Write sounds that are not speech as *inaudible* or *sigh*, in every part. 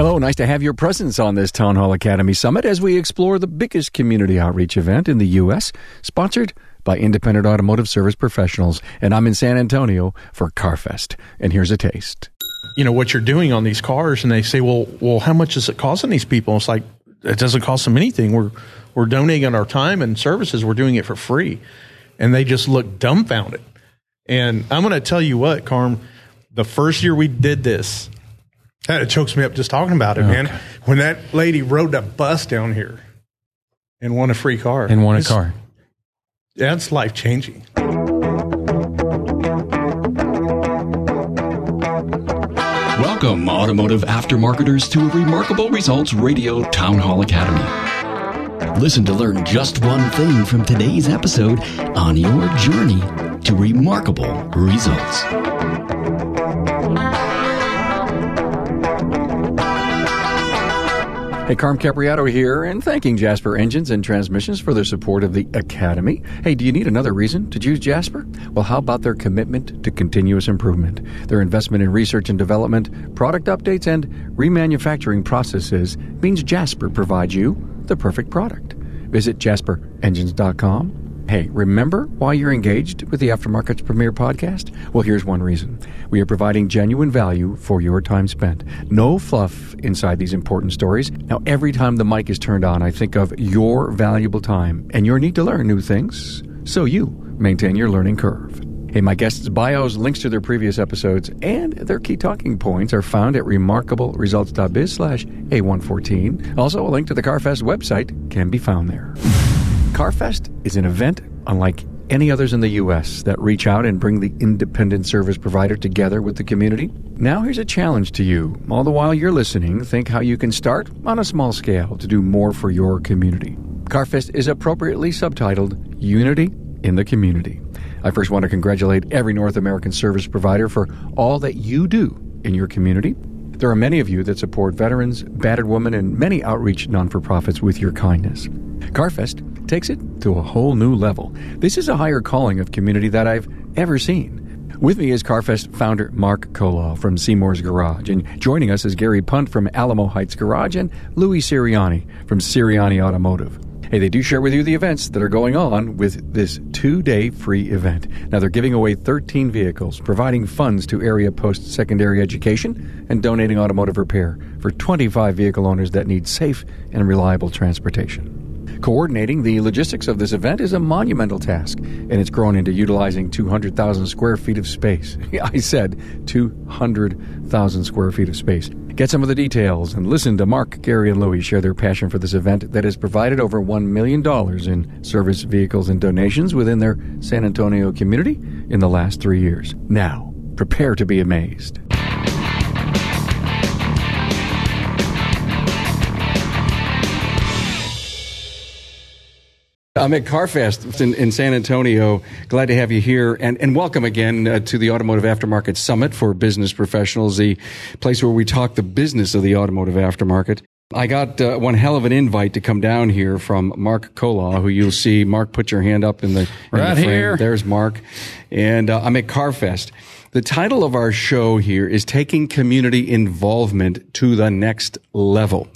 Hello, nice to have your presence on this Town Hall Academy Summit as we explore the biggest community outreach event in the U.S., sponsored by independent automotive service professionals. And I'm in San Antonio for CarFest. And here's a taste. You know, what you're doing on these cars, and they say, well, well, how much is it costing these people? It's like, it doesn't cost them anything. We're, we're donating our time and services. We're doing it for free. And they just look dumbfounded. And I'm going to tell you what, Carm, the first year we did this, it chokes me up just talking about it, okay. man. When that lady rode that bus down here and won a free car. And won a car. That's life changing. Welcome, automotive aftermarketers, to a Remarkable Results Radio Town Hall Academy. Listen to learn just one thing from today's episode on your journey to remarkable results. Hey, Carm Capriotto here, and thanking Jasper Engines and Transmissions for their support of the Academy. Hey, do you need another reason to choose Jasper? Well, how about their commitment to continuous improvement? Their investment in research and development, product updates, and remanufacturing processes means Jasper provides you the perfect product. Visit jasperengines.com Hey, remember why you're engaged with the Aftermarket's premier podcast? Well, here's one reason. We are providing genuine value for your time spent. No fluff inside these important stories. Now, every time the mic is turned on, I think of your valuable time and your need to learn new things so you maintain your learning curve. Hey, my guests' bios, links to their previous episodes, and their key talking points are found at remarkableresults.biz slash A114. Also, a link to the CarFest website can be found there. CarFest is an event unlike any others in the U.S. that reach out and bring the independent service provider together with the community. Now, here's a challenge to you. All the while you're listening, think how you can start on a small scale to do more for your community. CarFest is appropriately subtitled Unity in the Community. I first want to congratulate every North American service provider for all that you do in your community. There are many of you that support veterans, battered women, and many outreach non for profits with your kindness. CarFest takes it to a whole new level. This is a higher calling of community that I've ever seen. With me is CarFest founder Mark Kolaw from Seymour's Garage, and joining us is Gary Punt from Alamo Heights Garage and Louis Siriani from Siriani Automotive. Hey, they do share with you the events that are going on with this two day free event. Now, they're giving away 13 vehicles, providing funds to area post secondary education, and donating automotive repair for 25 vehicle owners that need safe and reliable transportation. Coordinating the logistics of this event is a monumental task, and it's grown into utilizing 200,000 square feet of space. *laughs* I said 200,000 square feet of space. Get some of the details and listen to Mark, Gary, and Louie share their passion for this event that has provided over $1 million in service vehicles and donations within their San Antonio community in the last three years. Now, prepare to be amazed. I'm at CarFest in, in, San Antonio. Glad to have you here, and, and welcome again uh, to the Automotive Aftermarket Summit for Business Professionals, the place where we talk the business of the automotive aftermarket. I got uh, one hell of an invite to come down here from Mark Kolaw, who you'll see. Mark, put your hand up in the, in right the here. There's Mark, and uh, I'm at CarFest. The title of our show here is Taking Community Involvement to the Next Level.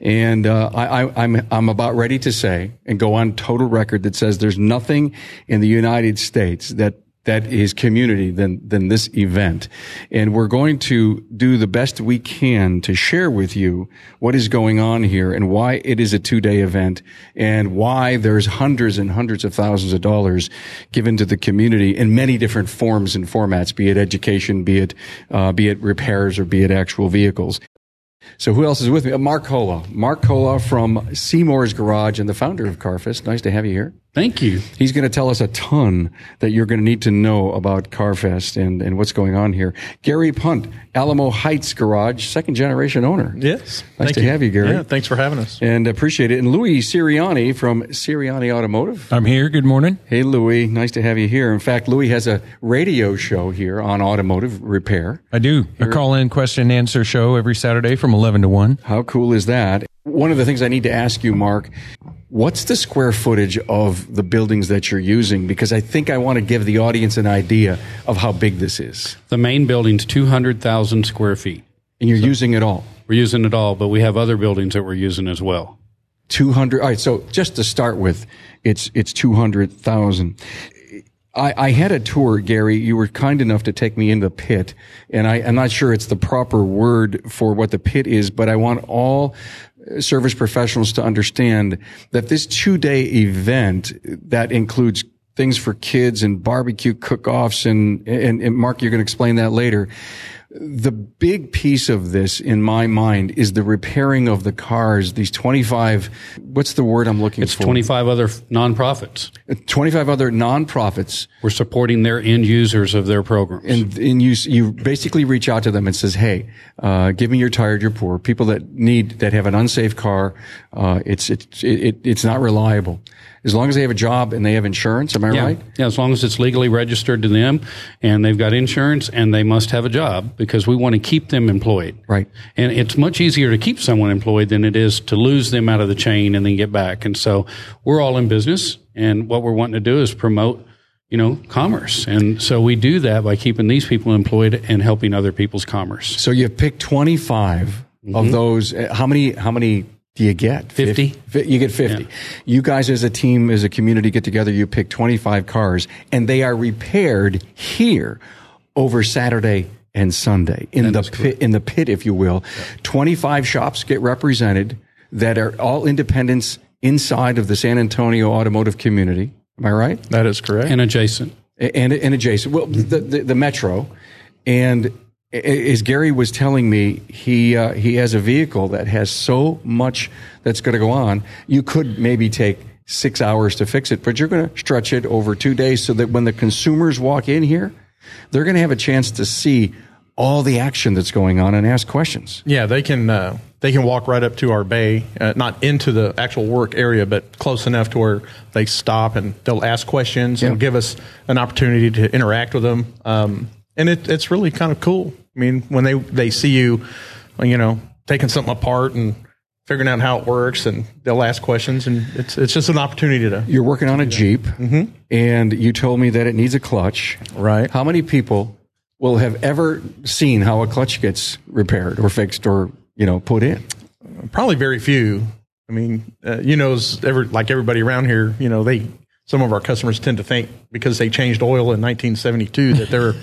And uh, I, I'm, I'm about ready to say and go on total record that says there's nothing in the United States that that is community than than this event and we're going to do the best we can to share with you what is going on here and why it is a two-day event and why there's hundreds and hundreds of thousands of dollars given to the community in many different forms and formats be it education be it uh, be it repairs or be it actual vehicles so who else is with me? Uh, Mark Kolaw. Mark Kolaw from Seymour's Garage and the founder of Carfest. Nice to have you here. Thank you. He's going to tell us a ton that you're going to need to know about Carfest and, and what's going on here. Gary Punt, Alamo Heights Garage, second generation owner. Yes. Nice Thank to you. have you, Gary. Yeah, thanks for having us. And appreciate it. And Louis Siriani from Siriani Automotive. I'm here. Good morning. Hey, Louis. Nice to have you here. In fact, Louis has a radio show here on automotive repair. I do. Here. A call in question and answer show every Saturday from 11 to 1. How cool is that? One of the things I need to ask you, Mark, What's the square footage of the buildings that you're using? Because I think I want to give the audience an idea of how big this is. The main building's 200,000 square feet. And you're using it all. We're using it all, but we have other buildings that we're using as well. 200 all right so just to start with it's it's 200,000 I, I had a tour, Gary. You were kind enough to take me in the pit, and I, I'm not sure it's the proper word for what the pit is, but I want all service professionals to understand that this two day event that includes things for kids and barbecue cook-offs and, and, and Mark, you're going to explain that later the big piece of this in my mind is the repairing of the cars these 25 what's the word i'm looking for. It's 25 other nonprofits. 25 other nonprofits We're supporting their end users of their programs. and, and you you basically reach out to them and says hey uh, give me your tired your poor people that need that have an unsafe car uh, it's it's it, it's not reliable as long as they have a job and they have insurance am i yeah. right yeah, as long as it's legally registered to them and they've got insurance and they must have a job because we want to keep them employed. Right. And it's much easier to keep someone employed than it is to lose them out of the chain and then get back. And so we're all in business and what we're wanting to do is promote, you know, commerce. And so we do that by keeping these people employed and helping other people's commerce. so you picked 25 of mm-hmm. those how many how many do you get 50. Fif- you get 50 you guys as a team as a community get together you pick 25 cars and they are repaired here over saturday and sunday in the pit, in the pit if you will 25 shops get represented that are all independents inside of the san antonio automotive community am i right That is correct. And adjacent. and, and adjacent. Well, the, the, the metro, and as Gary was telling me, he uh, he has a vehicle that has so much that's going to go on. You could maybe take six hours to fix it, but you're going to stretch it over two days so that when the consumers walk in here, they're going to have a chance to see all the action that's going on and ask questions. Yeah, they can uh, they can walk right up to our bay, uh, not into the actual work area, but close enough to where they stop and they'll ask questions and give us an opportunity to interact with them. Um, and it, it's really kind of cool. I mean, when they they see you, you know, taking something apart and figuring out how it works, and they'll ask questions, and it's it's just an opportunity to You're working on a Jeep, and you told me that it needs a clutch. Right. How many people will have ever seen how a clutch gets repaired or fixed or you know put in? probably very few. I mean, uh, you know, every, like everybody around here, you know, they some of our customers tend to think because they changed oil in 1972 that they're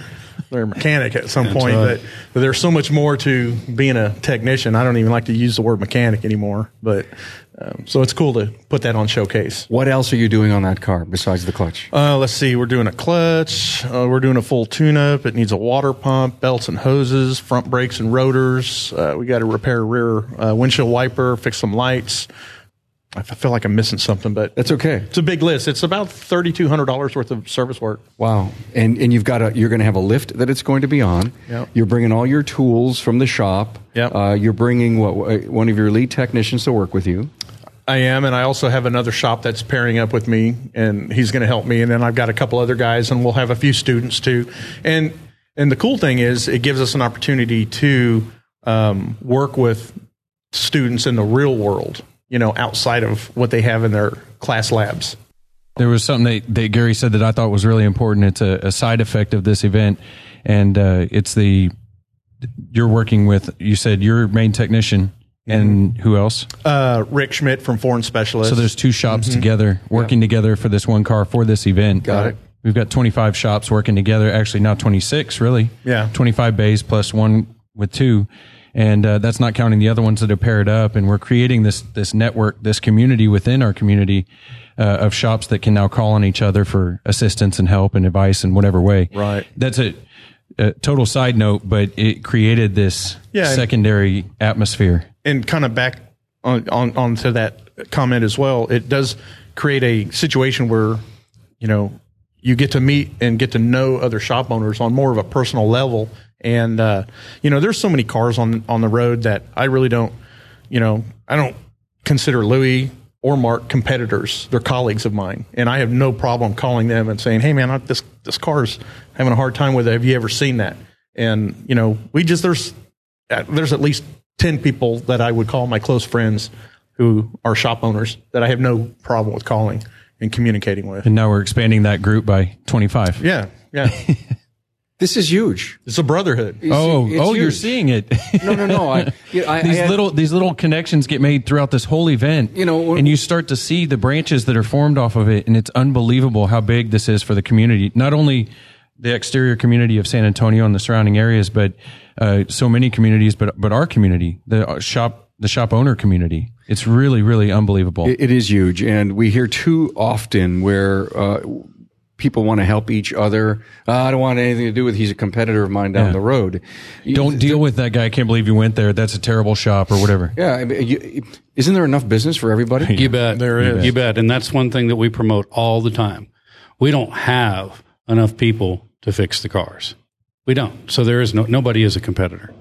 they're a mechanic at some point. right. But, but there's so much more to being a technician. I don't even like to use the word mechanic anymore. But um, so it's cool to put that on showcase. What else are you doing on that car besides the clutch? Uh, let's see. We're doing a clutch. Uh, we're doing a full tune-up. It needs a water pump, belts and hoses, front brakes and rotors. Uh, we got to repair a rear uh, windshield wiper, fix some lights. I feel like I'm missing something, but That's okay. it's a big list. It's about thirty-two hundred dollars worth of service work. Wow. And and you've got a you're going to have a lift that it's going to be on. Yep. You're bringing all your tools from the shop. Yep. Uh, you're bringing what one of your lead technicians to work with you. I am, and I also have another shop that's pairing up with me, and he's going to help me. And then I've got a couple other guys, and we'll have a few students too. And and the cool thing is, it gives us an opportunity to um, work with students in the real world. You know, outside of what they have in their class labs. There was something that, that Gary said that I thought was really important. It's a, a side effect of this event, and uh, it's the you're working with. You said your main technician, and who else? Uh, Rick Schmidt from Foreign Specialist. So there's two shops together working together for this one car for this event. Got it. We've got 25 shops working together. Actually, now 26, really. Yeah. 25 bays plus one with two, and uh, that's not counting the other ones that are paired up. And we're creating this this network, this community within our community uh, of shops that can now call on each other for assistance and help and advice in whatever way. Right. That's a, a total side note, but it created this Yeah, and- secondary atmosphere. and kind of back on, on onto that comment as well, it does create a situation where you know you get to meet and get to know other shop owners on more of a personal level. And uh, you know, there's so many cars on on the road that I really don't, you know, I don't consider Louis or Mark competitors. They're colleagues of mine, and I have no problem calling them and saying, "Hey, man, I, this this car's having a hard time with it. Have you ever seen that?" And you know, we just there's uh, there's at least 10 people that I would call my close friends who are shop owners that I have no problem with calling and communicating with. And now we're expanding that group by 25. Yeah, yeah. *laughs* This is huge. It's a brotherhood. You Oh, see, it's oh, you're seeing it. No, no, no. I, *laughs* you know, I, these I had- little these little connections get made throughout this whole event. You know, when- and you start to see the branches that are formed off of it, and it's unbelievable how big this is for the community. Not only the exterior community of San Antonio and the surrounding areas, but uh, so many communities, but but our community, the uh, shop the shop owner community. It's really really unbelievable. It, it is huge, and we hear too often where uh, people want to help each other. Uh, I don't want anything to do with. He's a competitor of mine down Yeah. the road. Don't deal with that guy. I can't believe you went there. That's a terrible shop or whatever. Yeah, I mean, you, isn't there enough business for everybody? You bet. There is. You bet. And that's one thing that we promote all the time. We don't have enough people to fix the cars. We don't. So there is no nobody is a competitor.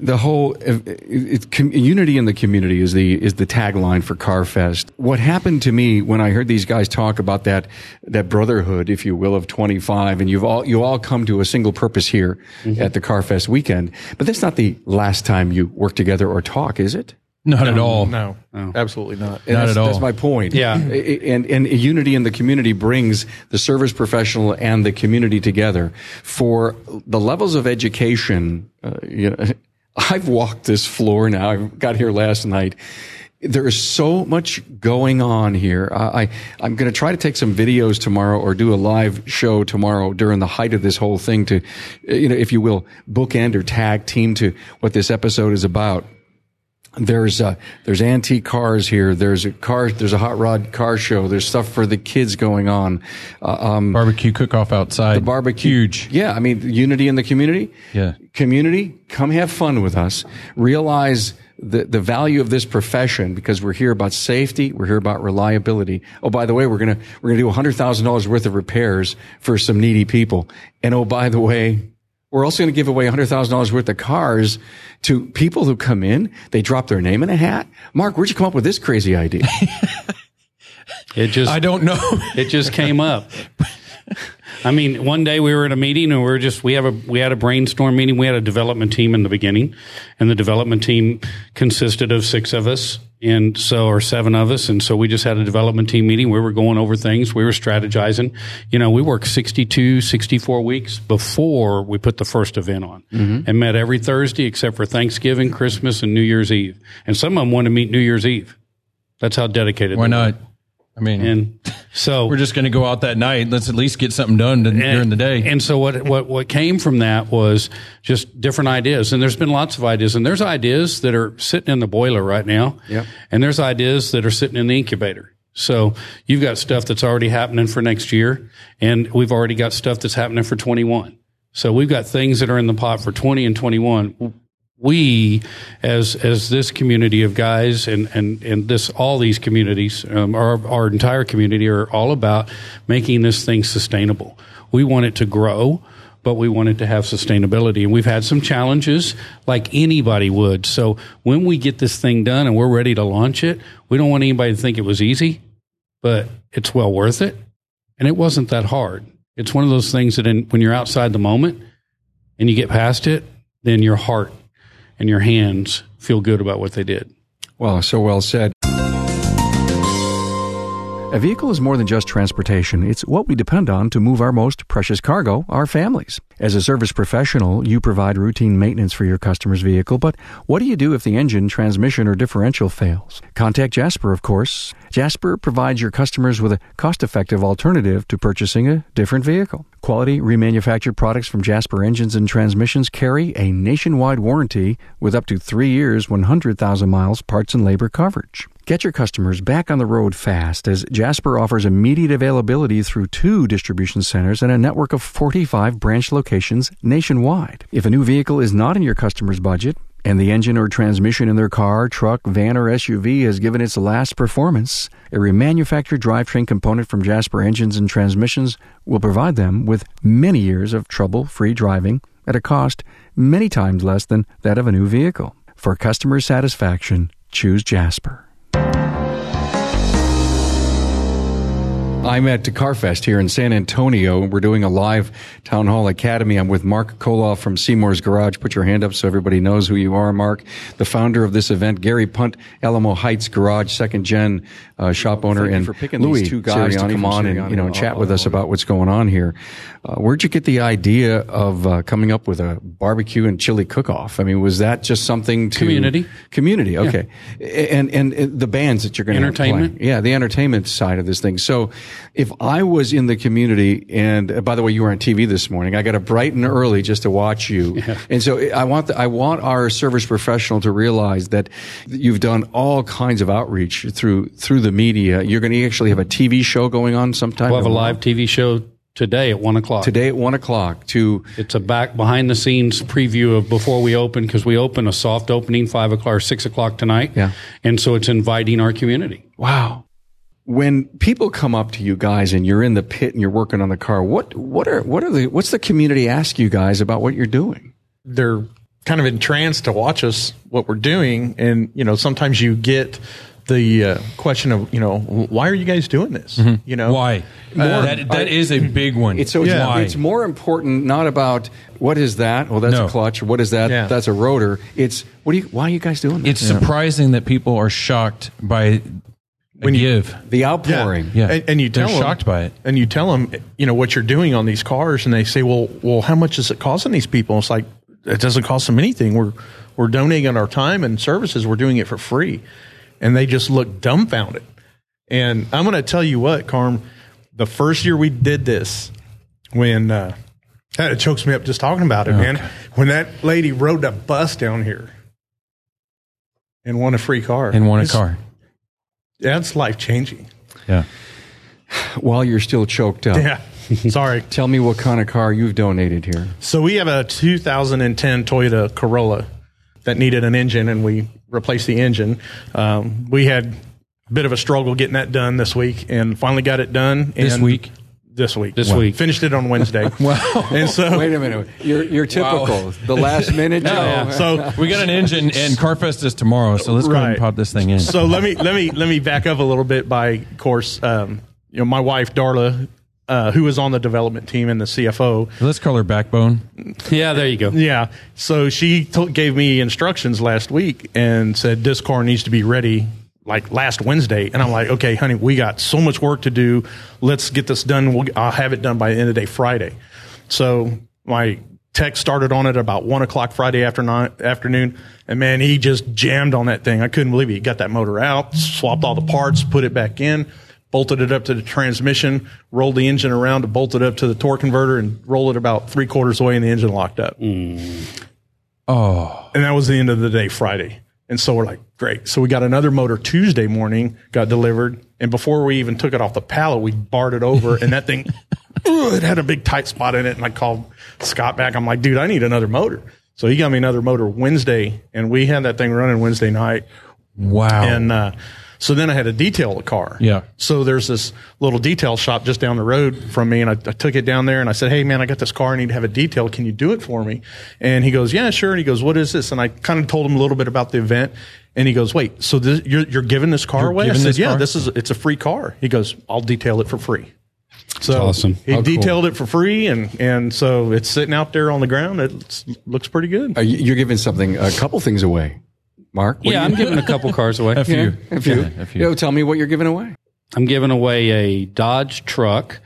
The whole it, it, com, unity in the community is the is the tagline for Carfest. What happened to me when I heard these guys talk about that that brotherhood, if you will, of 25, and you've all you all come to a single purpose here at the Carfest weekend. But that's not the last time you work together or talk, is it? Not at all. No, absolutely not. And Not that's, at all. That's my point. Yeah. And, and unity in the community brings the service professional and the community together for the levels of education. Uh, you know, I've walked this floor now. I got here last night. There is so much going on here. I, I I'm going to try to take some videos tomorrow or do a live show tomorrow during the height of this whole thing to, you know, if you will, bookend or tag team to what this episode is about there's uh, there's antique cars here. There's a car. There's a hot rod car show. There's stuff for the kids going on. Uh, um, Barbecue cook off outside. the barbecue. Huge. Yeah, I mean unity in the community. Yeah. community, come have fun with us. Realize the the value of this profession because we're here about safety. We're here about reliability. Oh, by the way, we're gonna we're gonna do hundred thousand dollars worth of repairs for some needy people. And oh, by the way. We're also going to give away $100,000 worth of cars to people who come in. They drop their name in a hat. Mark, where'd you come up with this crazy idea? *laughs* It just I don't know. it just came up. *laughs* I mean, one day we were at a meeting and we were just we have a we had a brainstorm meeting. We had a development team in the beginning, and the development team consisted of six of us, and so or seven of us, and so we just had a development team meeting. We were going over things. We were strategizing. You know, we worked 62, 64 weeks before we put the first event on, mm-hmm. and met every Thursday except for Thanksgiving, Christmas, and New Year's Eve. And some of them wanted to meet New Year's Eve. That's how dedicated. Why they were. not? I mean, And so *laughs* we're just going to go out that night. Let's at least get something done to, during the day. And so what, what, what came from that was just different ideas. And there's been lots of ideas. And there's ideas that are sitting in the boiler right now. Yep. And there's ideas that are sitting in the incubator. So you've got stuff that's already happening for next year. And we've already got stuff that's happening for 21. So we've got things that are in the pot for 20 and 21. We, as as this community of guys, and and and this all these communities, um, our our entire community, are all about making this thing sustainable. We want it to grow, but we want it to have sustainability. And we've had some challenges, like anybody would. So when we get this thing done and we're ready to launch it, we don't want anybody to think it was easy, but it's well worth it. And it wasn't that hard. It's one of those things that in, when you're outside the moment and you get past it, then your heart and your hands feel good about what they did. Well, so well said. A vehicle is more than just transportation. It's what we depend on to move our most precious cargo, our families. As a service professional, you provide routine maintenance for your customer's vehicle, but what do you do if the engine, transmission, or differential fails? Contact Jasper, of course. Jasper provides your customers with a cost-effective alternative to purchasing a different vehicle. Quality remanufactured products from Jasper Engines and Transmissions carry a nationwide warranty with up to three years, 100,000 miles parts and labor coverage. Get your customers back on the road fast as Jasper offers immediate availability through two distribution centers and a network of 45 branch locations nationwide. If a new vehicle is not in your customer's budget, and the engine or transmission in their car, truck, van, or SUV has given its last performance, a remanufactured drivetrain component from Jasper Engines and Transmissions will provide them with many years of trouble free driving at a cost many times less than that of a new vehicle. For customer satisfaction, choose Jasper. I'm at CarFest here in San Antonio. We're doing a live Town Hall Academy. I'm with Mark Koloff from Seymour's Garage. Put your hand up so everybody knows who you are, Mark. The founder of this event, Gary Punt, Alamo Heights Garage, second gen uh, shop owner, thank and for picking Louis these two guys to come on and, you know, chat uh, with us about what's going on here. Uh, where'd you get the idea of uh, coming up with a barbecue and chili cook-off? I mean, was that just something to Community. Community, okay. And, and and the bands that you're going to Entertainment. yeah, the entertainment side of this thing. So, if I was in the community, and uh, by the way, you were on TV this morning. I got up bright and early just to watch you, *laughs* and so I want the, I want our service professional to realize that you've done all kinds of outreach through through the media. You're going to actually have a TV show going on sometime. We'll have a live TV show today at one o'clock. today at one o'clock to It's a back behind the scenes preview of before we open because we open a soft opening five o'clock or six o'clock tonight. Yeah. and so it's inviting our community. Wow. When people come up to you guys and you're in the pit and you're working on the car, what what are what are the what's the community ask you guys about what you're doing? they're kind of entranced to watch us what we're doing and you know sometimes you get the uh, question of you know why are you guys doing this you know Why? that that is a big one. It's so it's, it's more important not about what is that? Well, that's No. a clutch. What is that? Yeah. That's a rotor. It's what do you? Why are you guys doing this? it's surprising that people are shocked by when you- give. the outpouring. Yeah. And, and you They're tell them, shocked by it. and you tell them, you know, what you're doing on these cars, and they say, "Well, well, how much is it costing these people?" It's like it doesn't cost them anything. We're we're donating our time and services. We're doing it for free, and they just look dumbfounded. And I'm going to tell you what, Carm, the first year we did this, when uh, it chokes me up just talking about it, man. When that lady rode that bus down here and won a free car, and won a It's- car. that's life changing. Yeah. While you're still choked up. Yeah. Sorry. *laughs* Tell me what kind of car you've donated here. So we have a 2010 Toyota Corolla that needed an engine, and we replaced the engine. Um, we had a bit of a struggle getting that done this week, and finally got it done This week? This week, This week. finished it on Wednesday. *laughs* wow! And so, Wait a minute. You're you're typical. The last *laughs* minute. Joe. so We got an engine, and Carfest is tomorrow, so let's go ahead and pop this thing in. so let me let me let me back up a little bit by course um, you know my wife darla uh, was on the development team and the cfo let's call her Backbone. Yeah, there you go. yeah so she to- gave me instructions last week and said this car needs to be ready like last wednesday and i'm like okay honey we got so much work to do let's get this done we'll, i'll have it done by the end of the day friday so my tech started on it about one o'clock Friday afternoon, afternoon, and man, he just jammed on that thing. I couldn't believe it. He got that motor out, swapped all the parts, put it back in, bolted it up to the transmission, rolled the engine around to bolt it up to the torque converter, and rolled it about three quarters away, and the engine locked up. Oh, And that was the end of the day, Friday. And so we're like, great. So we got another motor Tuesday morning, got delivered. And before we even took it off the pallet, we barred it over and that thing, *laughs* ugh, it had a big tight spot in it. And I called Scott back. I'm like, dude, I need another motor. So he got me another motor Wednesday and we had that thing running Wednesday night. wow. And, uh, so then I had to detail the car. Yeah. So there's this little detail shop just down the road from me, and I, I took it down there and I said, "Hey, man, I got this car. I need to have it detailed. Can you do it for me?" And he goes, "Yeah, sure." And he goes, "What is this?" And I kind of told him a little bit about the event, and he goes, "Wait, so this, you're you're giving this car You're away?" I giving said, this "Yeah, car? this is it's a free car." He goes, "I'll detail it for free." So awesome. He How cool. detailed it for free, and and so it's sitting out there on the ground. It looks pretty good. Uh, you- you're giving something, a couple things away. Mark? What Yeah, are I'm giving a couple cars away. *laughs* a few, Yeah, a few. Yeah, a few. Yo, tell me what you're giving away. I'm giving away a Dodge truck,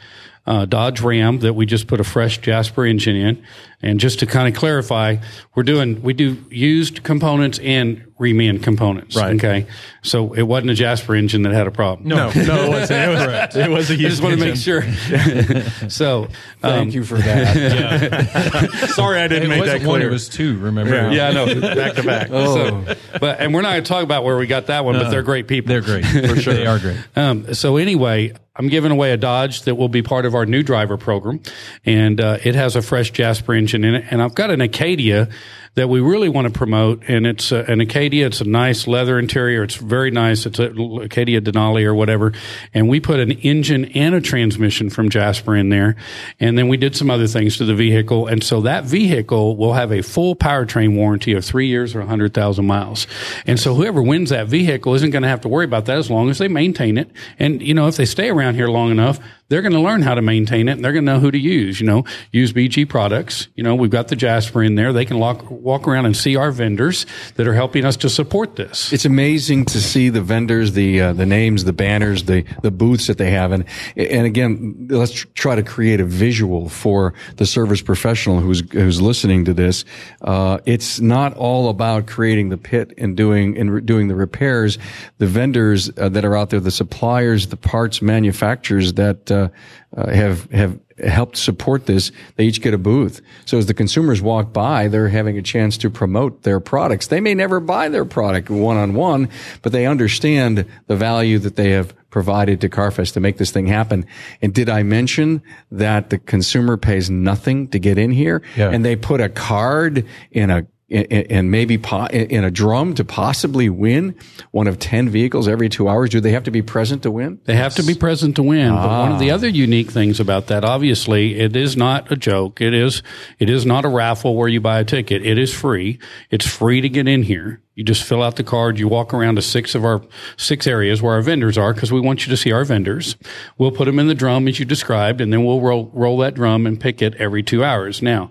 uh, Dodge Ram that we just put a fresh Jasper engine in. And just to kind of clarify, we're doing we do used components and reman components. Right. Okay. So it wasn't a Jasper engine that had a problem. No, no, it wasn't. It was, *laughs* it was a I used just want to make sure. *laughs* so Thank um, you for that. *laughs* Sorry, I didn't it make that wasn't one; it was two. Remember? Yeah. Yeah, I know. back to back. Oh. So, but and we're not going to talk about where we got that one, but they're great people. They're great for sure. They are great. Um, so anyway, I'm giving away a Dodge that will be part of our new driver program, and uh, it has a fresh Jasper engine it. And I've got an Acadia that we really want to promote, and it's uh, an Acadia. It's a nice leather interior. It's very nice. It's a Acadia Denali or whatever, and we put an engine and a transmission from Jasper in there, and then we did some other things to the vehicle, and so that vehicle will have a full powertrain warranty of three years or hundred thousand miles, and so whoever wins that vehicle isn't going to have to worry about that as long as they maintain it, and you know if they stay around here long enough, they're going to learn how to maintain it and they're going to know who to use. You know, use BG products. You know, we've got the Jasper in there. They can walk, walk around and see our vendors that are helping us to support this. It's amazing to see the vendors, the uh, the names, the banners, the the booths that they have, and and again, let's tr- try to create a visual for the service professional who's who's listening to this. Uh, it's not all about creating the pit and doing and re- doing the repairs. The vendors uh, that are out there, the suppliers, the parts manufacturers that uh, uh, have have helped support this. They each get a booth. So as the consumers walk by, they're having a chance to promote their products. They may never buy their product one on one, but they understand the value that they have provided to Carfest to make this thing happen. And did I mention that the consumer pays nothing to get in here? Yeah. And they put a card in a and maybe in a drum to possibly win one of 10 vehicles every two hours? Do they have to be present to win? They have to be present to win. Ah. But one of the other unique things about that, obviously, it is not a joke. It is, it is not a raffle where you buy a ticket. It is free. It's free to get in here. You just fill out the card. You walk around to six of our six areas where our vendors are because we want you to see our vendors. We'll put them in the drum as you described, and then we'll roll, roll that drum and pick it every two hours. Now,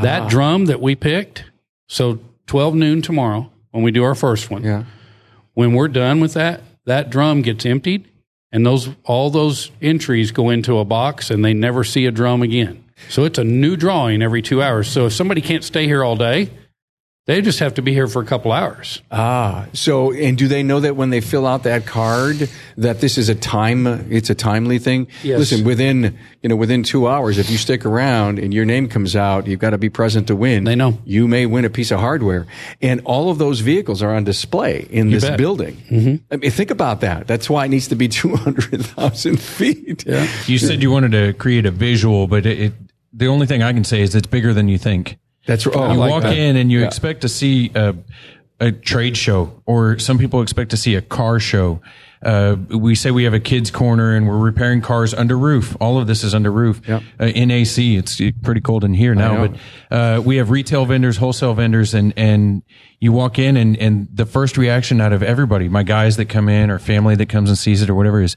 that ah. drum that we picked, so 12 noon tomorrow when we do our first one. Yeah. When we're done with that, that drum gets emptied and those all those entries go into a box and they never see a drum again. So it's a new drawing every 2 hours. So if somebody can't stay here all day, they just have to be here for a couple hours. Ah, so and do they know that when they fill out that card that this is a time it's a timely thing? Yes. Listen, within you know within 2 hours if you stick around and your name comes out, you've got to be present to win. They know. You may win a piece of hardware. And all of those vehicles are on display in you this bet. building. Mm-hmm. I mean think about that. That's why it needs to be *laughs* 200,000 feet. Yeah. You said you wanted to create a visual, but it, it the only thing I can say is it's bigger than you think. That's right. Oh, you like walk that. in and you yeah. expect to see a, a, trade show, or some people expect to see a car show. Uh, we say we have a kids corner and we're repairing cars under roof. All of this is under roof. Yep. Uh, in AC, it's pretty cold in here now, but uh, we have retail vendors, wholesale vendors, and and you walk in and and the first reaction out of everybody, my guys that come in or family that comes and sees it or whatever, is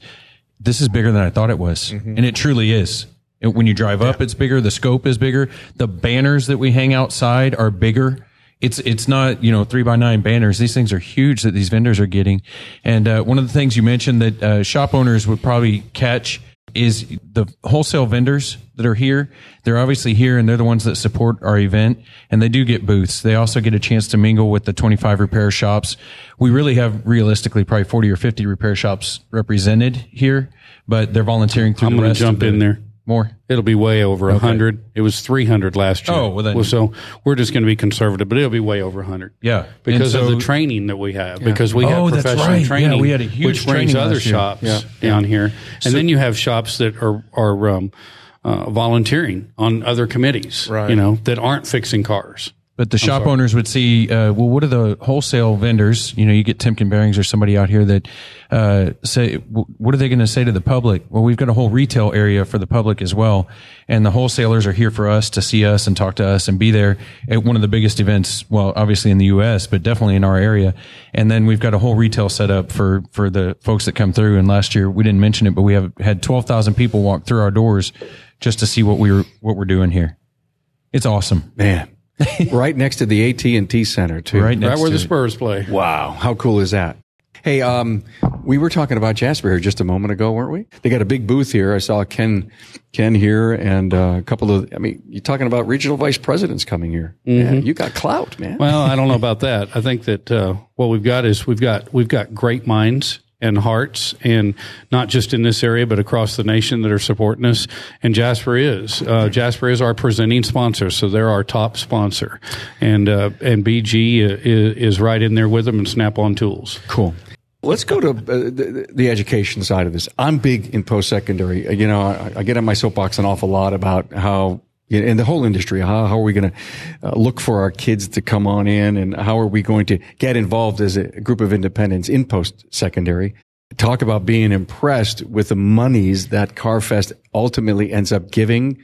this is bigger than I thought it was, mm-hmm. and it truly is. When you drive up, it's bigger. The scope is bigger. The banners that we hang outside are bigger. It's it's not you know three by nine banners. These things are huge that these vendors are getting. And uh, one of the things you mentioned that uh, shop owners would probably catch is the wholesale vendors that are here. They're obviously here and they're the ones that support our event and they do get booths. They also get a chance to mingle with the 25 repair shops. We really have realistically probably 40 or 50 repair shops represented here, but they're volunteering through I'm the gonna rest jump of the, in there. More. It'll be way over a Okay. hundred. It was three hundred last year. Oh, well then- so we're just going to be conservative, but it'll be way over hundred. Yeah. because And of the training that we have. Because we Oh, have professional right. Yeah, training, we had a huge which brings other shops Yeah. down here, and then you have shops that are are um, uh, volunteering on other committees, Right. you know, that aren't fixing cars. But the shop owners would see, uh, well, what are the wholesale vendors? You know, you get Timken Bearings or somebody out here that uh, say, w- what are they going to say to the public? Well, we've got a whole retail area for the public as well, and the wholesalers are here for us to see us and talk to us and be there at one of the biggest events. Well, obviously in the U.S., but definitely in our area. And then we've got a whole retail setup for for the folks that come through. And last year we didn't mention it, but we have had twelve thousand people walk through our doors just to see what we were what we're doing here. It's awesome. Man. *laughs* right next to the AT&T Center too. Right next right where to the it. Spurs play. Wow, how cool is that? Hey, um, we were talking about Jasper here just a moment ago, weren't we? They got a big booth here. I saw Ken, Ken here, and uh, a couple of. I mean, you're talking about regional vice presidents coming here. Man, you got clout, man. Well, I don't know about that. I think that uh, what we've got is we've got we've got great minds and hearts, and not just in this area, but across the nation that are supporting us. And Jasper is uh, Jasper is our presenting sponsor, so they're our top sponsor, and uh, and BG is, is right in there with them, and Snap On Tools. Cool. Let's go to uh, the, the education side of this. I'm big in post secondary. You know, I, I get on my soapbox an awful lot about how in the whole industry. How, how are we going to uh, look for our kids to come on in and how are we going to get involved as a group of independents in post secondary? Talk about being impressed with the monies that CarFest ultimately ends up giving.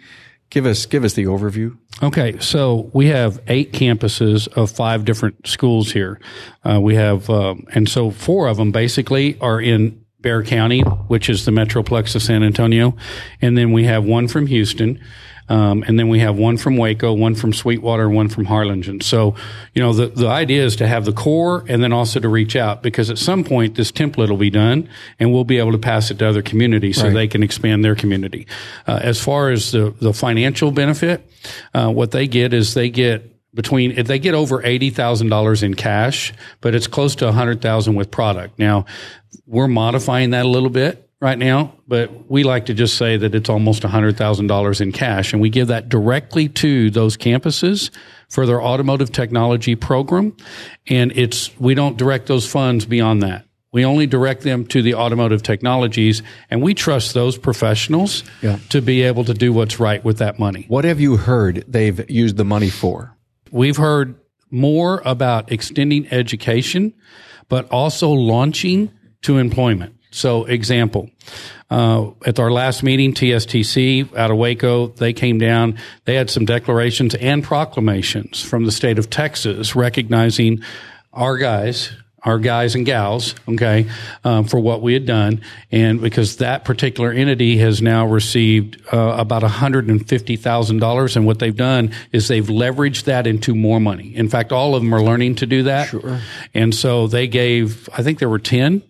Give us, give us the overview. Okay, so we have eight campuses of five different schools here. Uh, we have, um, and so four of them basically are in Bexar County, which is the metroplex of San Antonio, and then we have one from Houston. Um, and then we have one from Waco, one from Sweetwater, one from Harlingen. So, you know, the, the idea is to have the core and then also to reach out because at some point this template will be done and we'll be able to pass it to other communities so Right. they can expand their community. Uh, as far as the, the financial benefit, uh, what they get is they get between if they get over eighty thousand dollars in cash, but it's close to a hundred thousand with product. Now we're modifying that a little bit right now, but we like to just say that it's almost a hundred thousand dollars in cash, and we give that directly to those campuses for their automotive technology program, and it's we don't direct those funds beyond that. We only direct them to the automotive technologies, and we trust those professionals Yeah. to be able to do what's right with that money. What have you heard they've used the money for? We've heard more about extending education, but also launching to employment. So, example, uh, at our last meeting, TSTC out of Waco, they came down. They had some declarations and proclamations from the state of Texas recognizing our guys, our guys and gals, okay, um, for what we had done, and because that particular entity has now received uh, about one hundred and fifty thousand dollars, and what they've done is they've leveraged that into more money. In fact, all of them are learning to do that, sure. and so they gave, I think there were ten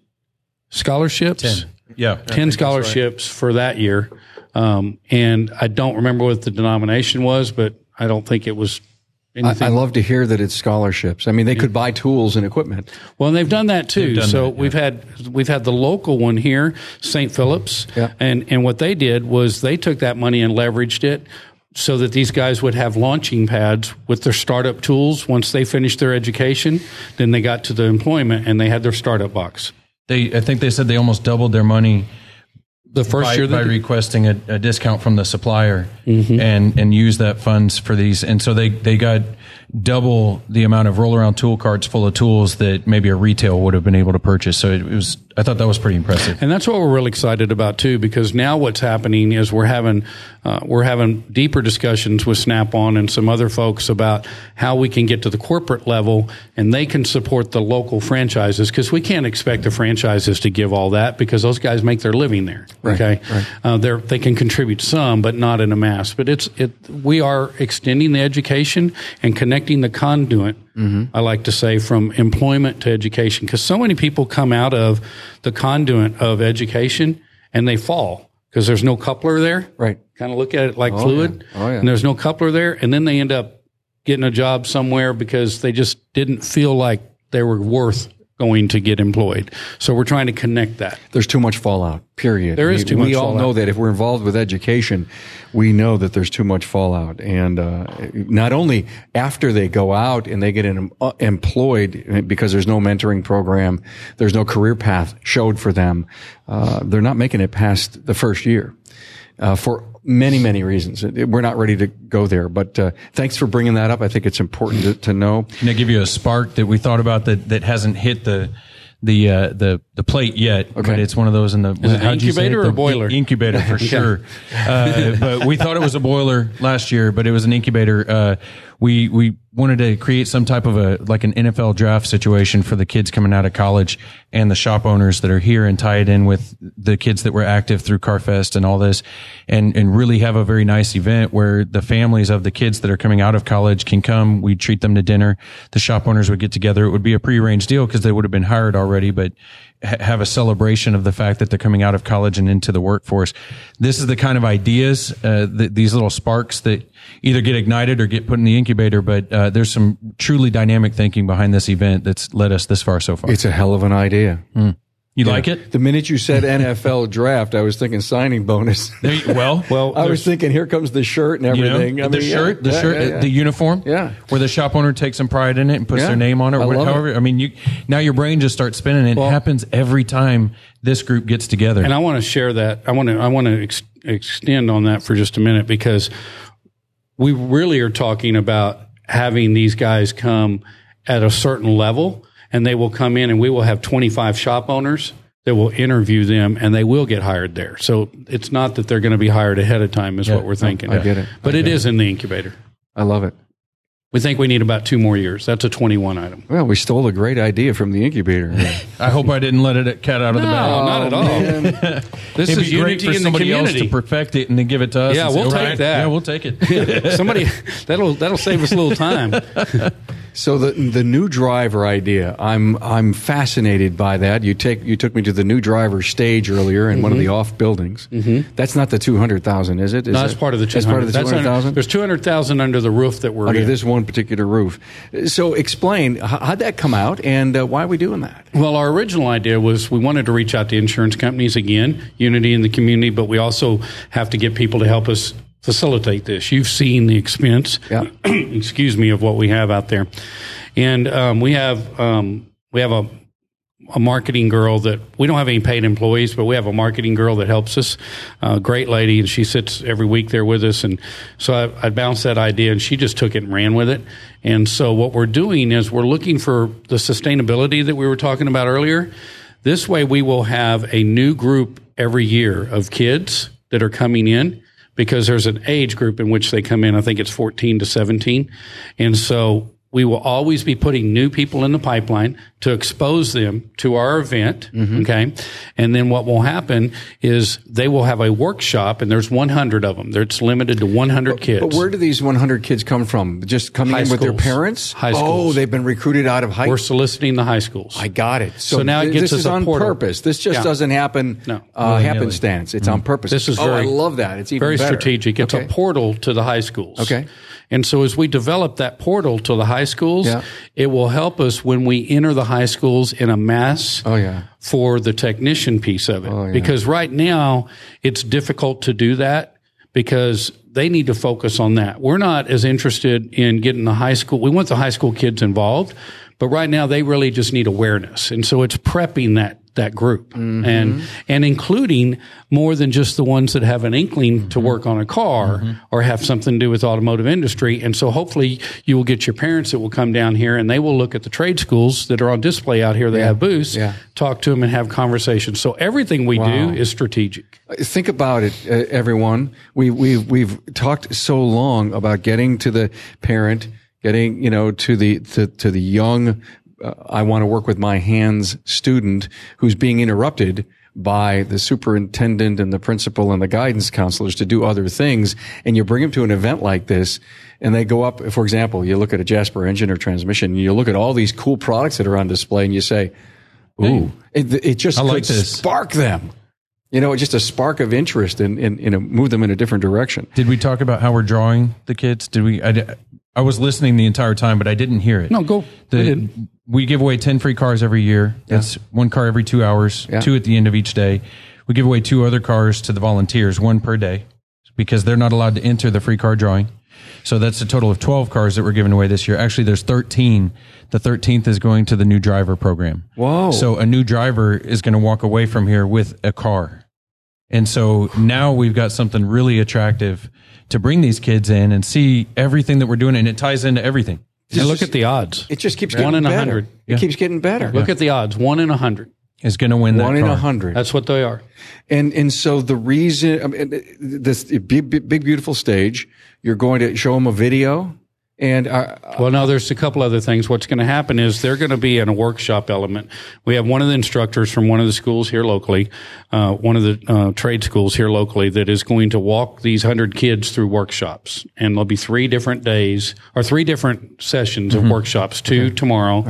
scholarships. Yeah. 10 scholarships for that year. Um, and I don't remember what the denomination was, but I don't think it was I, anything. I love to hear that it's scholarships. I mean, they could buy tools and equipment. well, and they've done that too. done so that, yeah. we've had we've had the local one here, St. Philip's, Yeah. and and what they did was they took that money and leveraged it so that these guys would have launching pads with their startup tools once they finished their education. Then they got to the employment and they had their startup box. They, I think they said they almost doubled their money The first by, year by they requesting a, a discount from the supplier Mm-hmm. and and use that funds for these. And so they they got double the amount of roll around tool carts full of tools that maybe a retail would have been able to purchase. So it was I thought that was pretty impressive. And that's what we're really excited about too, because now what's happening is we're having uh, we're having deeper discussions with Snap-on and some other folks about how we can get to the corporate level, and they can support the local franchises because we can't expect the franchises to give all that because those guys make their living there. okay, Uh, they're, they can contribute some, but not in a mass. But it's it we are extending the education and connecting the conduit. I like to say from employment to education because so many people come out of the conduit of education and they fall because there's no coupler there. Right. Kind of look at it like fluid. yeah. Oh, yeah. And there's no coupler there, and then they end up getting a job somewhere because they just didn't feel like they were worth going to get employed. So we're trying to connect that. There's too much fallout. Period. There is we, too We much all fallout. know that if we're involved with education, we know that there's too much fallout. And uh, not only after they go out and they get in, uh, employed because there's no mentoring program, there's no career path showed for them. Uh, they're not making it past the first year. Uh, for many, many reasons. We're not ready to go there, but uh, thanks for bringing that up. I think it's important to, to know. Can I give you a spark that we thought about that, that hasn't hit the the uh, the the plate yet? okay. But it's one of those in the it how'd you say incubator it? or The boiler? Incubator for *laughs* sure. Uh, but we thought it was a boiler last year, but it was an incubator. Uh, we we wanted to create some type of a like an NFL draft situation for the kids coming out of college and the shop owners that are here and tie it in with the kids that were active through Carfest and all this and and really have a very nice event where the families of the kids that are coming out of college can come. We treat them to dinner. The shop owners would get together. It would be a prearranged deal because they would have been hired already but have a celebration of the fact that they're coming out of college and into the workforce. This is the kind of ideas uh, th- these little sparks that either get ignited or get put in the incubator but uh, there's some truly dynamic thinking behind this event that's led us this far so far. It's a hell of an idea. You like it The minute you said *laughs* NFL draft, I was thinking signing bonus. You- well *laughs* Well, I was thinking, here comes the shirt and You know, everything. I the mean, yeah, shirt, the yeah, shirt, yeah, yeah. the uniform, Yeah. where the shop owner takes some pride in it and puts Yeah. their name on it. I or love however, I mean, you now your brain just starts spinning. It happens every time this group gets together. And I want to share that. I want to I want to ex- extend on that for just a minute because we really are talking about having these guys come at a certain level and they will come in and we will have 25 shop owners that will interview them and they will get hired there. So it's not that they're going to be hired ahead of time is what we're thinking. I get it. But it is it in the incubator. I love it. We think we need about two more years. That's a 21 item. Well, we stole a great idea from the incubator. *laughs* I hope I didn't let it cat out of the bag. No, not at all. *laughs* this It'd is be great for in the somebody else to perfect it and then give it to us. Yeah, we'll "All take that." Yeah, we'll take it. *laughs* Somebody that'll that'll save us a little time. So the the new driver idea, I'm I'm fascinated by that. You take you took me to the new driver stage earlier in one of the off buildings. Mm-hmm. That's not the two hundred thousand, is it? Is No, that's that- part of the 200. That's part of the That's two under- hundred thousand. There's 200,000 under the roof that we're Under in. this one particular roof. So explain how'd that come out and uh, why are we doing that? Well, our original idea was we wanted to reach out to insurance companies again, unity in the community, but we also have to get people to help us facilitate this. You've seen the expense, Yeah. *clears throat* excuse me, of what we have out there, and um, we have um, we have a a marketing girl that we don't have any paid employees, but we have a marketing girl that helps us. A great lady, and she sits every week there with us. And so I, I bounced that idea, and she just took it and ran with it. And so what we're doing is we're looking for the sustainability that we were talking about earlier. This way, we will have a new group every year of kids that are coming in because there's an age group in which they come in. I think it's 14 to 17. And so we will always be putting new people in the pipeline to expose them to our event. Okay. And then what will happen is they will have a workshop and there's 100 of them. It's limited to 100 kids. But where do these 100 kids come from? Just coming High in with their parents? High schools. Oh, they've been recruited out of high We're soliciting the high schools. I got it. So, So now it gets this us is on portal. purpose. This just Yeah. doesn't happen No. uh, happenstance. It's on purpose. This is oh, very- I love that. It's even very better. strategic. It's Okay. a portal to the high schools. Okay. And so as we develop that portal to the high schools, Yeah. it will help us when we enter the high schools in a mass Oh, yeah. for the technician piece of it. Oh, yeah. Because right now it's difficult to do that because they need to focus on that. We're not as interested in getting the high school. We want the high school kids involved, but right now they really just need awareness. And so it's prepping that that group Mm-hmm. and and including more than just the ones that have an inkling to Mm-hmm. work on a car or have something to do with automotive industry and so hopefully you will get your parents that will come down here and they will look at the trade schools that are on display out here they have booths Yeah. talk to them and have conversations so everything we do is strategic Think about it, uh, everyone. We, we've, we've talked so long about getting to the parent, getting, you know, to the, to, to the young, uh, I want to work with my hands student who's being interrupted by the superintendent and the principal and the guidance counselors to do other things. And you bring them to an event like this and they go up, for example, you look at a Jasper engine or transmission, and you look at all these cool products that are on display and you say, ooh, it, it just I could like this. spark them. You know, just a spark of interest and in, in, in, move them in a different direction. Did we talk about how we're drawing the kids? Did we? I, I was listening the entire time, but I didn't hear it. no go The- I did. We give away 10 free cars every year. That's one car every two hours, Yeah. two at the end of each day. We give away two other cars to the volunteers, one per day, because they're not allowed to enter the free car drawing. So that's a total of 12 cars that we're giving away this year. Actually, there's 13. The 13th is going to the new driver program. Whoa. So a new driver is going to walk away from here with a car. And so now we've got something really attractive to bring these kids in and see everything that we're doing. And it ties into everything. And look at the odds It just keeps One getting in a better. hundred. It keeps getting better. look at the odds one in a hundred Is going to win that One in car. a hundred. that's what they are And and so the reason I mean, this big, big big beautiful stage, you're going to show them a video, and uh, Well, now there's a couple other things. What's going to happen is they're going to be in a workshop element. We have one of the instructors from one of the schools here locally, uh, one of the uh, trade schools here locally, that is going to walk these hundred kids through workshops, and there'll be three different days or three different sessions of workshops. Two tomorrow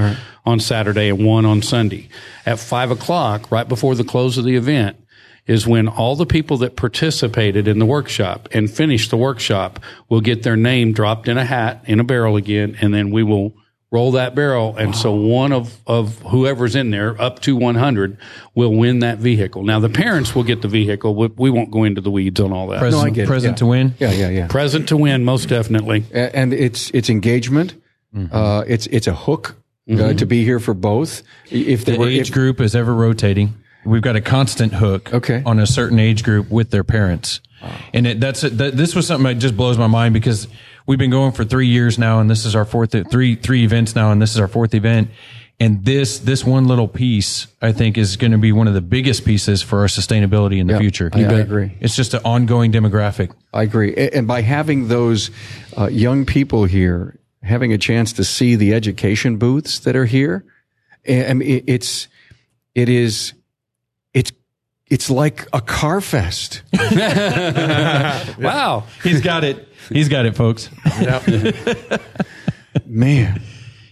on Saturday and one on Sunday at five o'clock, right before the close of the event is when all the people that participated in the workshop and finished the workshop will get their name dropped in a hat in a barrel again, and then we will roll that barrel. And so one of, of whoever's in there up to 100 will win that vehicle. Now the parents will get the vehicle. We, we won't go into the weeds on all that. Present, I get it, present yeah. to win. yeah, yeah, yeah, Present to win, most definitely. And it's it's engagement. Mm-hmm. Uh, it's it's a hook uh, to be here for both. If they The were age if, group is ever rotating. We've got a constant hook Okay. on a certain age group with their parents. And it, that's that, this was something that just blows my mind because we've been going for three years now, and this is our fourth three three events now, and this is our fourth event. And this this one little piece, I think, is going to be one of the biggest pieces for our sustainability in the Yeah, future. I- I agree. It's just an ongoing demographic. I agree. And by having those uh, young people here, having a chance to see the education booths that are here, I mean, it is, it's, it's like a car fest. *laughs* *laughs* Wow. He's got it. He's got it, folks. Man.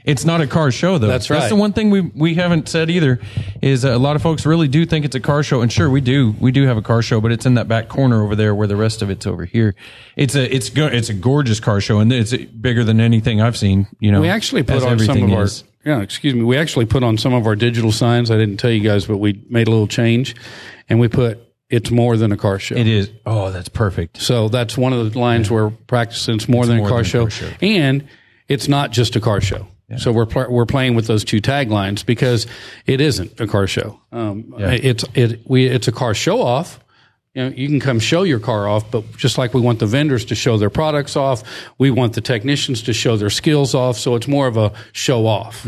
It's not a car show, though. That's right. That's the one thing we we haven't said either. Is a lot of folks really do think it's a car show, and sure we do. We do have a car show, but it's in that back corner over there, where the rest of it's over here. It's a it's go, it's a gorgeous car show, and it's bigger than anything I've seen. You know, We actually put as on some everything of our is. Yeah, excuse me. We actually put on some of our digital signs. I didn't tell you guys, but we made a little change, and we put it's more than a car show. It is. Oh, that's perfect. So that's one of the lines we're practicing. It's more, than, more a car, than a show. car show. and it's not just a car show. So we're pl- we're playing with those two taglines because it isn't a car show. Um, It's it we it's a car show off. You know, you can come show your car off, but just like we want the vendors to show their products off, we want the technicians to show their skills off. So it's more of a show off.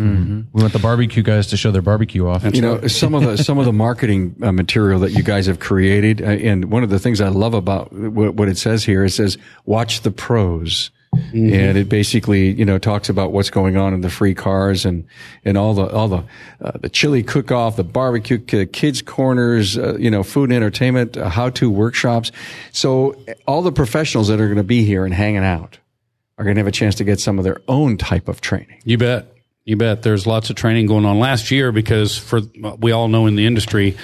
We want the barbecue guys to show their barbecue off. you know some of the some of the marketing uh, material that you guys have created uh, and one of the things i love about what, what it says here it says watch the pros and it basically you know talks about what's going on in the free cars and and all the all the uh, the chili cook off the barbecue ki- kids corners uh, you know food and entertainment uh, how to workshops so uh, all the professionals that are going to be here and hanging out are going to have a chance to get some of their own type of training You bet. You bet. There's lots of training going on last year because for we all know in the industry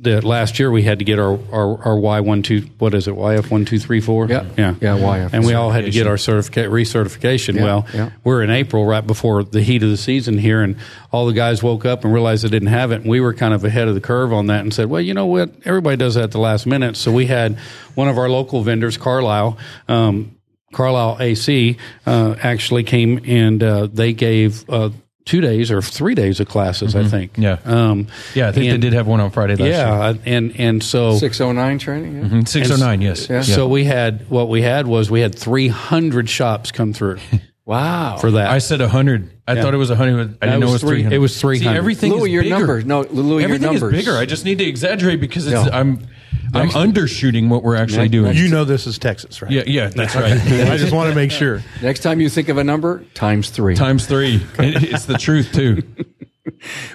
that last year we had to get our our, our Y one two what is it YF one two three four Yeah. yeah Yeah, YF and we all had to get our certificate recertification. Yeah, well, yeah. we're in April right before the heat of the season here, and all the guys woke up and realized they didn't have it, and we were kind of ahead of the curve on that, and said, well, you know what, everybody does that at the last minute, so we had one of our local vendors, Carlisle. Um, Carlisle AC uh, actually came and uh, they gave uh, two days or three days of classes, I think. Yeah. Um, yeah, I think and- they did have one on Friday last year. yeah, and and so 609 training yeah? Mhm, 609, yes. Yeah. so we had what we had was we had 300 shops come through *laughs* wow for that. I said 100. I thought it was 100. I didn't know it was was three- 300. it was 300. See, everything Louis, is your bigger. numbers. No, Louis, your everything numbers. is bigger. I just need to exaggerate because it's, Yeah. I'm I'm undershooting what we're actually Next- doing. You know this is Texas, right? yeah, yeah, that's right. *laughs* I just want to make sure. Next time you think of a number, times three. Times three. *laughs* It- it's the truth too. *laughs*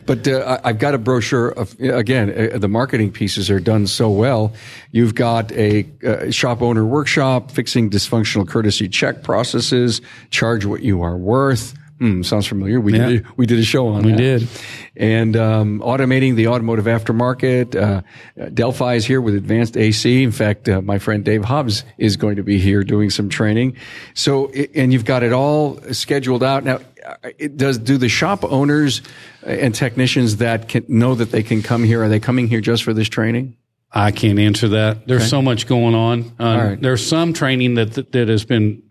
But uh, I- I've got a brochure of again. Uh, the marketing pieces are done so well. You've got a uh, shop owner workshop, fixing dysfunctional courtesy check processes, charge what you are worth. Hmm, sounds familiar. We Yeah. did a, we did a show on We that. did. And um, automating the automotive aftermarket. Uh, Delphi is here with advanced AC. In fact, uh, my friend Dave Hobbs is going to be here doing some training. So, and you've got it all scheduled out now. uh, It does do the shop owners and technicians that can know that they can come here? Are they coming here just for this training? I can't answer that. There's so much going on. Uh, right. There's some training that, that that has been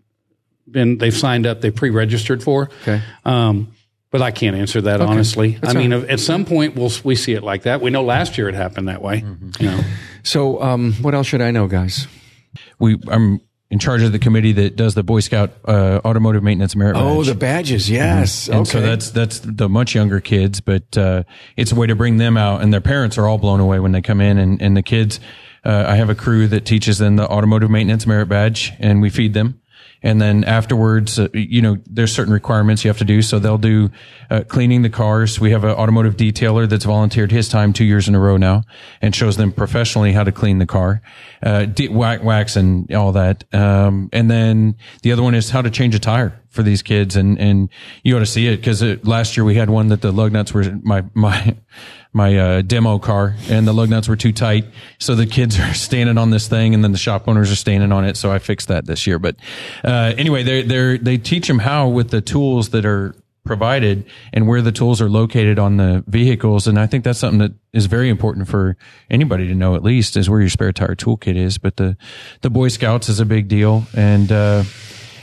been they've signed up, they pre-registered for. Okay. Um, but I can't answer that honestly. I That's mean, all at some point we'll we see it like that. We know last year it happened that way. You know, So, um, what else should I know, guys? We I'm in charge of the committee that does the Boy Scout uh, automotive maintenance merit. Oh, badge. the badges. Yes. And okay. so that's that's the much younger kids, but uh, it's a way to bring them out, and their parents are all blown away when they come in, and and the kids. Uh, I have a crew that teaches them the automotive maintenance merit badge, and we feed them. And then afterwards, uh, you know, there's certain requirements you have to do. So they'll do uh, cleaning the cars. We have an automotive detailer that's volunteered his time two years in a row now and shows them professionally how to clean the car, uh, de- wax, and all that. Um, and then the other one is how to change a tire for these kids. And, and you ought to see it because last year we had one that the lug nuts were my, my, my uh, demo car and the lug nuts were too tight. So the kids *laughs* are standing on this thing and then the shop owners are standing on it. So I fixed that this year. But, uh, anyway, they they they teach them how with the tools that are provided and where the tools are located on the vehicles. And I think that's something that is very important for anybody to know at least is where your spare tire toolkit is. But the, the Boy Scouts is a big deal. And, uh,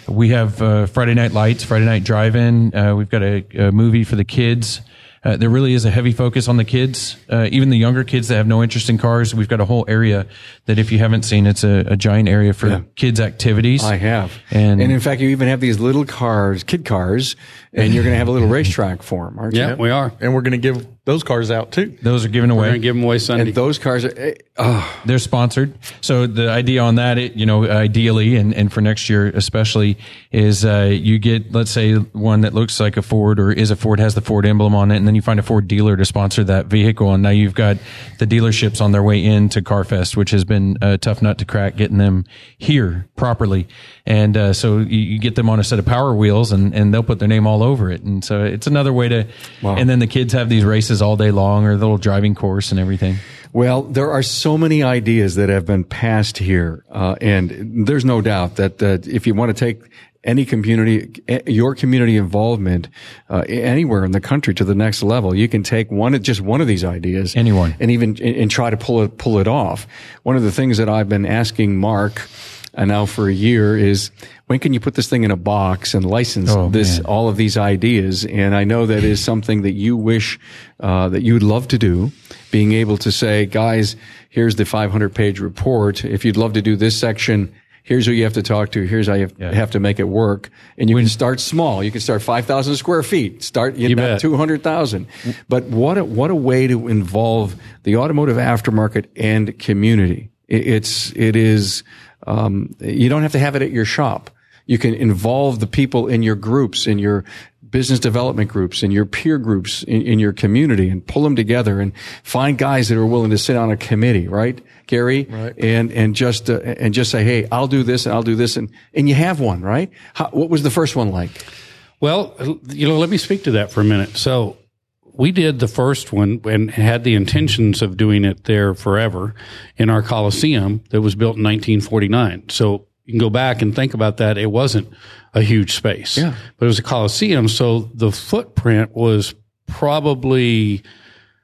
we have uh, Friday Night Lights, Friday Night Drive-In. Uh, we've got a, a movie for the kids uh, there really is a heavy focus on the kids, uh, even the younger kids that have no interest in cars. We've got a whole area that, if you haven't seen, it's a, a giant area for kids' activities. I have. And- and in fact, you even have these little cars, kid cars, and you're going to have a little *laughs* racetrack for them, aren't you? Yeah, we are. And we're going to give those cars out too. Those are given We're away. going to give them away Sunday. And those cars are, oh, They're sponsored. So the idea on that, it, you know, ideally, and, and for next year especially, is uh, you get, let's say, one that looks like a Ford or is a Ford, has the Ford emblem on it, and then you find a Ford dealer to sponsor that vehicle. And now you've got the dealerships on their way into CarFest, which has been a tough nut to crack, getting them here properly. And uh, so you, you get them on a set of power wheels, and, and they'll put their name all over it. And so it's another way to, and then the kids have these races all day long or the little driving course and everything. Well, there are so many ideas that have been passed here, uh, and there's no doubt that uh, if you want to take any community, eh, your community involvement uh, anywhere in the country to the next level, you can take one, just one of these ideas, Anyone. and even and, and try to pull it pull it off. One of the things that I've been asking Mark. And now for a year is when can you put this thing in a box and license Oh, this man. all of these ideas? And I know that is something that you wish uh, that you would love to do. Being able to say, guys, here's the 500 page report. If you'd love to do this section, here's who you have to talk to. Here's how you have, have to make it work. And you can start small. You can start 5,000 square feet. Start you You know, 200,000. But what a, what a way to involve the automotive aftermarket and community. It, it's it is um, you don't have to have it at your shop. You can involve the people in your groups, in your business development groups, in your peer groups, in, in your community, and pull them together and find guys that are willing to sit on a committee, right, Gary? Right. And and just uh, and just say, hey, I'll do this and I'll do this, and and you have one, right? How, what was the first one like? Well, you know, let me speak to that for a minute. So we did the first one and had the intentions of doing it there forever in our Coliseum that was built in 1949. So you can go back and think about that. It wasn't a huge space, Yeah. but it was a Coliseum. So the footprint was probably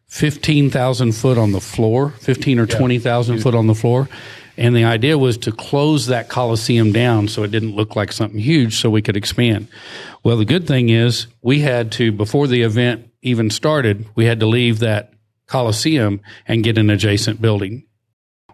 15,000 foot on the floor, 15 or 20,000 foot on the floor. And the idea was to close that Coliseum down so it didn't look like something huge so we could expand. Well, the good thing is we had to, before the event even started, we had to leave that Coliseum and get an adjacent building.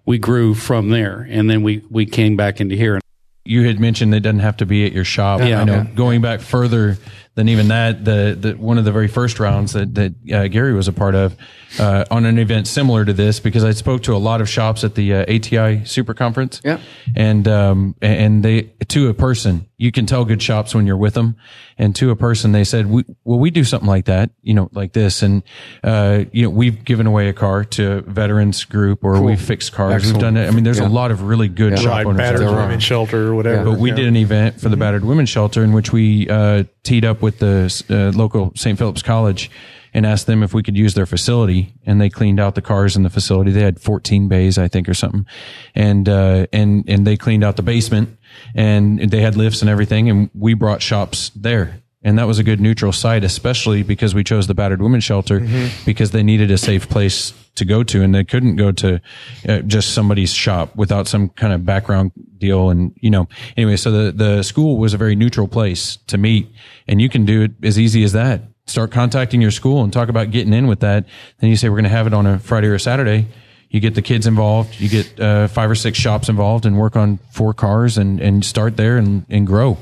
We grew from there and then we, we came back into here. you had mentioned it doesn't have to be at your shop. Yeah. I know Yeah. going back further than even that, the, the one of the very first rounds that that uh, Gary was a part of uh, on an event similar to this, because I spoke to a lot of shops at the uh, ATI Super Conference. Yeah. and um and they to a person you can tell good shops when you're with them, and to a person they said, we, "Well, we do something like that, you know, like this, and uh, you know, we've given away a car to a veterans group, or we've fixed cars, Excellent. we've done it. I mean, there's Yeah. a lot of really good Yeah. shop Right, owners. out battered there. women's shelter or whatever. But we Yeah. did an event for the battered women's shelter in which we uh, teed up with the uh, local St. Philip's College and asked them if we could use their facility. And they cleaned out the cars in the facility. They had 14 bays, I think, or something. And uh, and and they cleaned out the basement and they had lifts and everything. And we brought shops there. And that was a good neutral site, especially because we chose the battered women's shelter because they needed a safe place to go to, and they couldn't go to uh, just somebody's shop without some kind of background deal. And you know, anyway, so the the school was a very neutral place to meet, and you can do it as easy as that. Start contacting your school and talk about getting in with that. Then you say we're going to have it on a Friday or a Saturday. You get the kids involved. You get uh, five or six shops involved, and work on four cars, and and start there and and grow.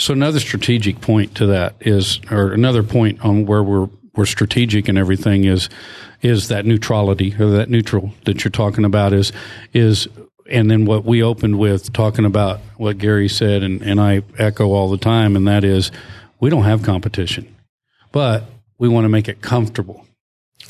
So another strategic point to that is, or another point on where we're we're strategic and everything is, is that neutrality or that neutral that you're talking about is is, and then what we opened with talking about what Gary said and and I echo all the time, and that is, we don't have competition, but we want to make it comfortable.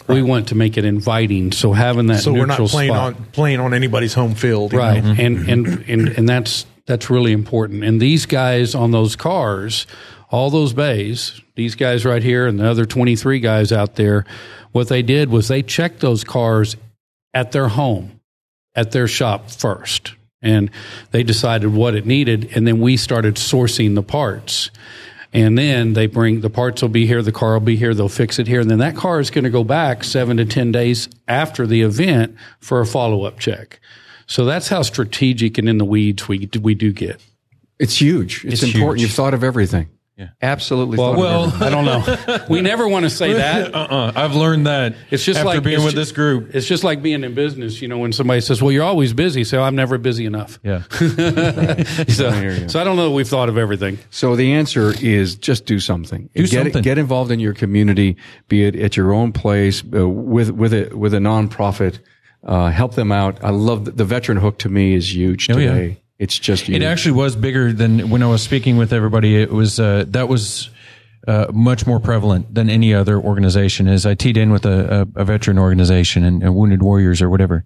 We want to make it inviting. So having that So we're not playing spot, on playing on anybody's home field, right know? and, mm-hmm. and and and that's that's really important. And these guys on those cars all those bays these guys right here and the other 23 guys out there what they did was they checked those cars at their home at their shop first. And they decided what it needed and then we started sourcing the parts. And then they bring the parts will be here the car will be here they'll fix it here and then that car is going to go back seven to ten days after the event for a follow-up check so that's how strategic and in the weeds we we do get It's huge. It's, It's important. huge. You've thought of everything. Yeah. Absolutely. Well, thought of everything. *laughs* I don't know. We never want to say that. *laughs* Uh-uh. I've learned that It's just after like being with ju- this group. It's just like being in business. You know, when somebody says, "Well, you're always busy," so I'm never busy enough. Yeah. *laughs* so, so I don't know. that We've thought of everything. So the answer is just do something. Do get something. get involved in your community, be it at your own place uh, with with a with a nonprofit. Uh, help them out. I love the, the veteran hook. To me, is huge Oh, yeah. today. It's just huge. It actually was bigger than when I was speaking with everybody. It was uh, that was uh, much more prevalent than any other organization. Is I teed in with a, a, a veteran organization and, and Wounded Warriors or whatever,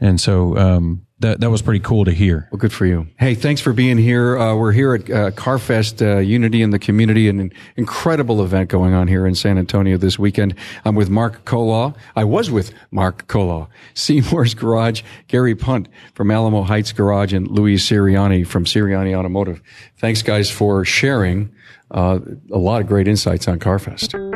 and so um, that that was pretty cool to hear. Well, good for you. Hey, thanks for being here. Uh, we're here at uh, CarFest uh, Unity in the Community, an incredible event going on here in San Antonio this weekend. I'm with Mark Kolaw. I was with Mark Kolaw, *laughs* Seymour's Garage, Gary Punt from Alamo Heights Garage, and Louis Siriani from Siriani Automotive. Thanks, guys, for sharing uh, a lot of great insights on CarFest.